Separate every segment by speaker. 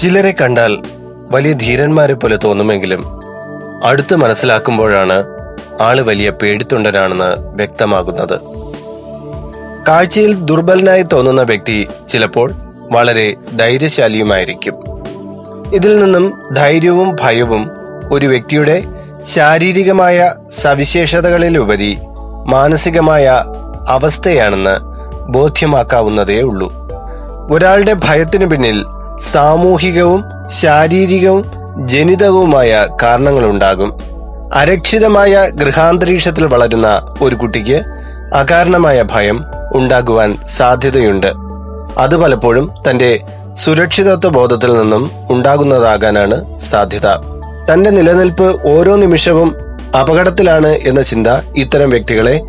Speaker 1: ചിലരെ കണ്ടാൽ വലിയ ധീരന്മാരെ പോലെ തോന്നുമെങ്കിലും അടുത്ത് മനസ്സിലാക്കുമ്പോഴാണ് ആൾ വലിയ പേടിത്തൊണ്ടനാണെന്ന് വ്യക്തമാകുന്നത്. കാഴ്ചയിൽ ദുർബലനായി തോന്നുന്ന വ്യക്തി ചിലപ്പോൾ വളരെ ധൈര്യശാലിയുമായിരിക്കും. ഇതിൽ നിന്നും ധൈര്യവും ഭയവും ഒരു വ്യക്തിയുടെ ശാരീരികമായ സവിശേഷതകളിലുപരി മാനസികമായ അവസ്ഥയാണെന്ന് ബോധ്യമാക്കാവുന്നതേ ഉള്ളൂ ഒരാളുടെ ഭയത്തിനു പിന്നിൽ സാമൂഹികവും ശാരീരികവും ജനിതകവുമായ കാരണങ്ങളുണ്ടാകും. അരക്ഷിതമായ ഗൃഹാന്തരീക്ഷത്തിൽ വളരുന്ന ഒരു കുട്ടിക്ക് അകാരണമായ ഭയം ഉണ്ടാകുവാൻ സാധ്യതയുണ്ട്. അത് പലപ്പോഴും തന്റെ സുരക്ഷിതത്വ ബോധത്തിൽ നിന്നും ഉണ്ടാകുന്നതാകാനാണ് സാധ്യത. തന്റെ നിലനിൽപ്പ് ഓരോ നിമിഷവും അപകടത്തിലാണ് എന്ന ചിന്ത ഇത്തരം വ്യക്തികളെ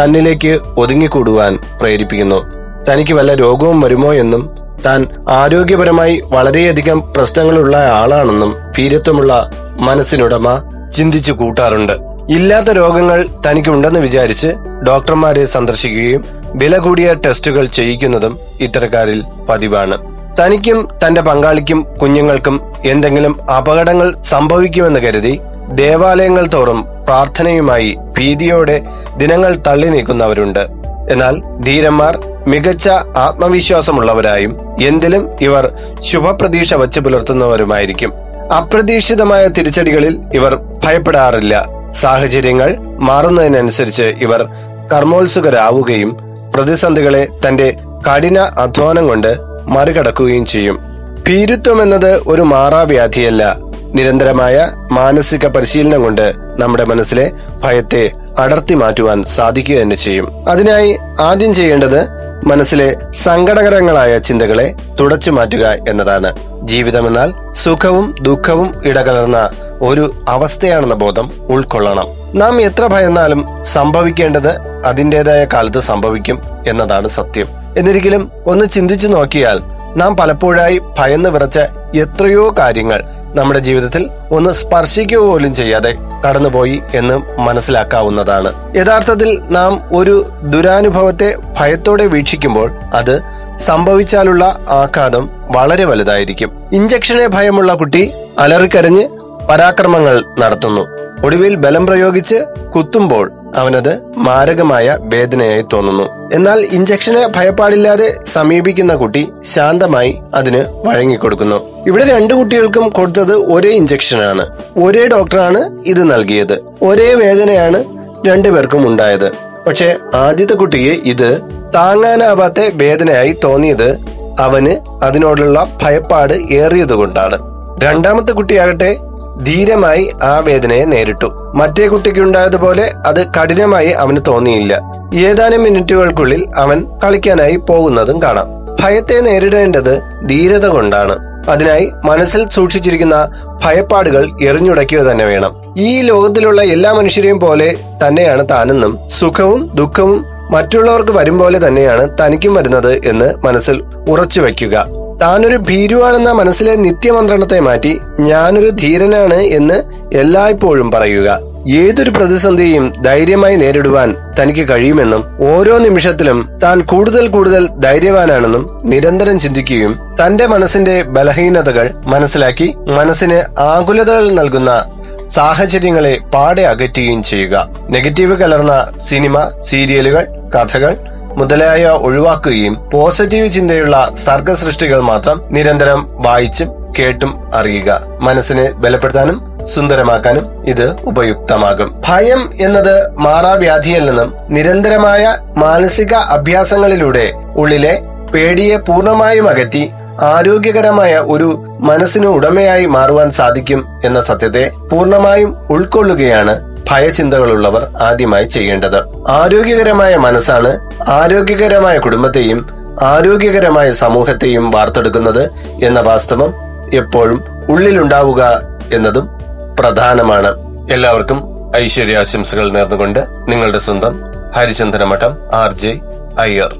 Speaker 1: തന്നിലേക്ക് ഒതുങ്ങിക്കൂടുവാൻ പ്രേരിപ്പിക്കുന്നു. തനിക്ക് വല്ല രോഗവും വരുമോ എന്നും താൻ ആരോഗ്യപരമായി വളരെയധികം പ്രശ്നങ്ങളുള്ള ആളാണെന്നും വീരത്വമുള്ള മനസ്സിനുടമ ചിന്തിച്ചു കൂട്ടാറുണ്ട്. ഇല്ലാത്ത രോഗങ്ങൾ തനിക്കുണ്ടെന്ന് വിചാരിച്ച് ഡോക്ടർമാരെ സന്ദർശിക്കുകയും വില കൂടിയ ടെസ്റ്റുകൾ ചെയ്യിക്കുന്നതും ഇത്തരക്കാരിൽ പതിവാണ്. തനിക്കും തന്റെ പങ്കാളിക്കും കുഞ്ഞുങ്ങൾക്കും എന്തെങ്കിലും അപകടങ്ങൾ സംഭവിക്കുമെന്ന് കരുതി ദേവാലയങ്ങൾ തോറും പ്രാർത്ഥനയുമായി ഭീതിയോടെ ദിനങ്ങൾ തള്ളി നീക്കുന്നവരുണ്ട് എന്നാൽ ധീരന്മാർ മികച്ച ആത്മവിശ്വാസമുള്ളവരായും എന്തിലും ഇവർ ശുഭപ്രതീക്ഷ വച്ചു പുലർത്തുന്നവരുമായിരിക്കും. അപ്രതീക്ഷിതമായ തിരിച്ചടികളിൽ ഇവർ ഭയപ്പെടാറില്ല. സാഹചര്യങ്ങൾ മാറുന്നതിനനുസരിച്ച് ഇവർ കർമ്മോത്സുകരാവുകയും പ്രതിസന്ധികളെ തന്റെ കഠിന അധ്വാനം കൊണ്ട് മറികടക്കുകയും ചെയ്യും. ഭീരുത്വം എന്നത് ഒരു മാറാവ്യാധിയല്ല. നിരന്തരമായ മാനസിക പരിശീലനം കൊണ്ട് നമ്മുടെ മനസ്സിലെ ഭയത്തെ അടർത്തി മാറ്റുവാൻ സാധിക്കുക തന്നെ ചെയ്യും. അതിനായി ആദ്യം ചെയ്യേണ്ടത് മനസ്സിലെ സങ്കടകരങ്ങളായ ചിന്തകളെ തുടച്ചു മാറ്റുക എന്നതാണ് ജീവിതമെന്നാൽ സുഖവും ദുഃഖവും ഇടകലർന്ന ഒരു അവസ്ഥയാണെന്ന ബോധം ഉൾക്കൊള്ളണം. നാം എത്ര ഭയന്നാലും സംഭവിക്കേണ്ടത് അതിന്റെതായ കാലത്ത് സംഭവിക്കും എന്നതാണ് സത്യം. എന്നിരിക്കലും ഒന്ന് ചിന്തിച്ചു നോക്കിയാൽ നാം പലപ്പോഴായി ഭയന്ന് വിറച്ച എത്രയോ കാര്യങ്ങൾ നമ്മുടെ ജീവിതത്തിൽ ഒന്ന് സ്പർശിക്കുക പോലും ചെയ്യാതെ കടന്നുപോയി എന്ന് മനസ്സിലാക്കാവുന്നതാണ്. യഥാർത്ഥത്തിൽ നാം ഒരു ദുരാനുഭവത്തെ ഭയത്തോടെ വീക്ഷിക്കുമ്പോൾ അത് സംഭവിച്ചാലുള്ള ആഘാതം വളരെ വലുതായിരിക്കും. ഇഞ്ചക്ഷനെ ഭയമുള്ള കുട്ടി അലറിക്കരഞ്ഞ് പരാക്രമങ്ങൾ നടത്തുന്നു. ഒടുവിൽ ബലം പ്രയോഗിച്ച് കുത്തുമ്പോൾ അവനത് മാരകമായ വേദനയായി തോന്നുന്നു. എന്നാൽ ഇഞ്ചക്ഷനെ ഭയപ്പാടില്ലാതെ സമീപിക്കുന്ന കുട്ടി ശാന്തമായി അതിന് വഴങ്ങിക്കൊടുക്കുന്നു. ഇവിടെ രണ്ടു കുട്ടികൾക്കും കൊടുത്തത് ഒരേ ഇഞ്ചക്ഷനാണ്. ഒരേ ഡോക്ടറാണ് ഇത് നൽകിയത്. ഒരേ വേദനയാണ് രണ്ടുപേർക്കും ഉണ്ടായത്. പക്ഷെ ആദ്യത്തെ കുട്ടിയെ ഇത് താങ്ങാനാവാത്ത വേദനയായി തോന്നിയത് അവന് അതിനോടുള്ള ഭയപ്പാട് ഏറിയതുകൊണ്ടാണ് രണ്ടാമത്തെ കുട്ടിയാകട്ടെ ധീരമായി ആ വേദനയെ നേരിട്ടു. മറ്റേ കുട്ടിക്കുണ്ടായതുപോലെ അത് കഠിനമായി അവന് തോന്നിയില്ല. ഏതാനും മിനിറ്റുകൾക്കുള്ളിൽ അവൻ കളിക്കാനായി പോകുന്നതും കാണാം. ഭയത്തെ നേരിടേണ്ടത് ധീരത കൊണ്ടാണ്. അതിനായി മനസ്സിൽ സൂക്ഷിച്ചിരിക്കുന്ന ഭയപ്പാടുകൾ എറിഞ്ഞുടയ്ക്കുക തന്നെ വേണം. ഈ ലോകത്തിലുള്ള എല്ലാ മനുഷ്യരെയും പോലെ തന്നെയാണ് താനെന്നും സുഖവും ദുഃഖവും മറ്റുള്ളവർക്ക് വരും പോലെ തന്നെയാണ് തനിക്കും വരുന്നത് എന്ന് മനസ്സിൽ ഉറച്ചു വയ്ക്കുക. താനൊരു ഭീരുവാണെന്ന മനസ്സിലെ നിത്യമന്ത്രണത്തെ മാറ്റി ഞാനൊരു ധീരനാണ് എന്ന് എല്ലായ്പ്പോഴും പറയുക. ഏതൊരു പ്രതിസന്ധിയും ധൈര്യമായി നേരിടുവാൻ തനിക്ക് കഴിയുമെന്നും ഓരോ നിമിഷത്തിലും താൻ കൂടുതൽ കൂടുതൽ ധൈര്യവാനാണെന്നും നിരന്തരം ചിന്തിക്കുകയും തന്റെ മനസ്സിന്റെ ബലഹീനതകൾ മനസ്സിലാക്കി മനസ്സിന് ആകുലതകൾ നൽകുന്ന സാഹചര്യങ്ങളെ പാടെ അകറ്റുകയും ചെയ്യുക. നെഗറ്റീവ് കലർന്ന സിനിമ സീരിയലുകൾ കഥകൾ മുതലായ ഒഴിവാക്കുകയും പോസിറ്റീവ് ചിന്തയുള്ള സർഗസൃഷ്ടികൾ മാത്രം നിരന്തരം വായിച്ചും കേട്ടും അറിയുക. മനസ്സിനെ ബലപ്പെടുത്താനും സുന്ദരമാക്കാനും ഇത് ഉപയുക്തമാകും. ഭയം എന്നത് മാറാവ്യാധിയിൽ നിന്നും നിരന്തരമായ മാനസിക അഭ്യാസങ്ങളിലൂടെ ഉള്ളിലെ പേടിയെ പൂർണമായും അകറ്റി ആരോഗ്യകരമായ ഒരു മനസ്സിന് ഉടമയായി മാറുവാൻ സാധിക്കും എന്ന സത്യത്തെ പൂർണമായും ഉൾക്കൊള്ളുകയാണ് ഭയചിന്തകളുള്ളവർ ആദ്യമായി ചെയ്യേണ്ടത്. ആരോഗ്യകരമായ മനസ്സാണ് ആരോഗ്യകരമായ കുടുംബത്തെയും ആരോഗ്യകരമായ സമൂഹത്തെയും വാർത്തെടുക്കുന്നത് എന്ന വാസ്തവം എപ്പോഴും ഉള്ളിലുണ്ടാവുക എന്നതും പ്രധാനമാണ്. എല്ലാവർക്കും ഐശ്വര്യാശംസകൾ നേർന്നുകൊണ്ട് നിങ്ങളുടെ സ്വന്തം ഹരിചന്ദന മഠം ആർ ജെ അയ്യർ.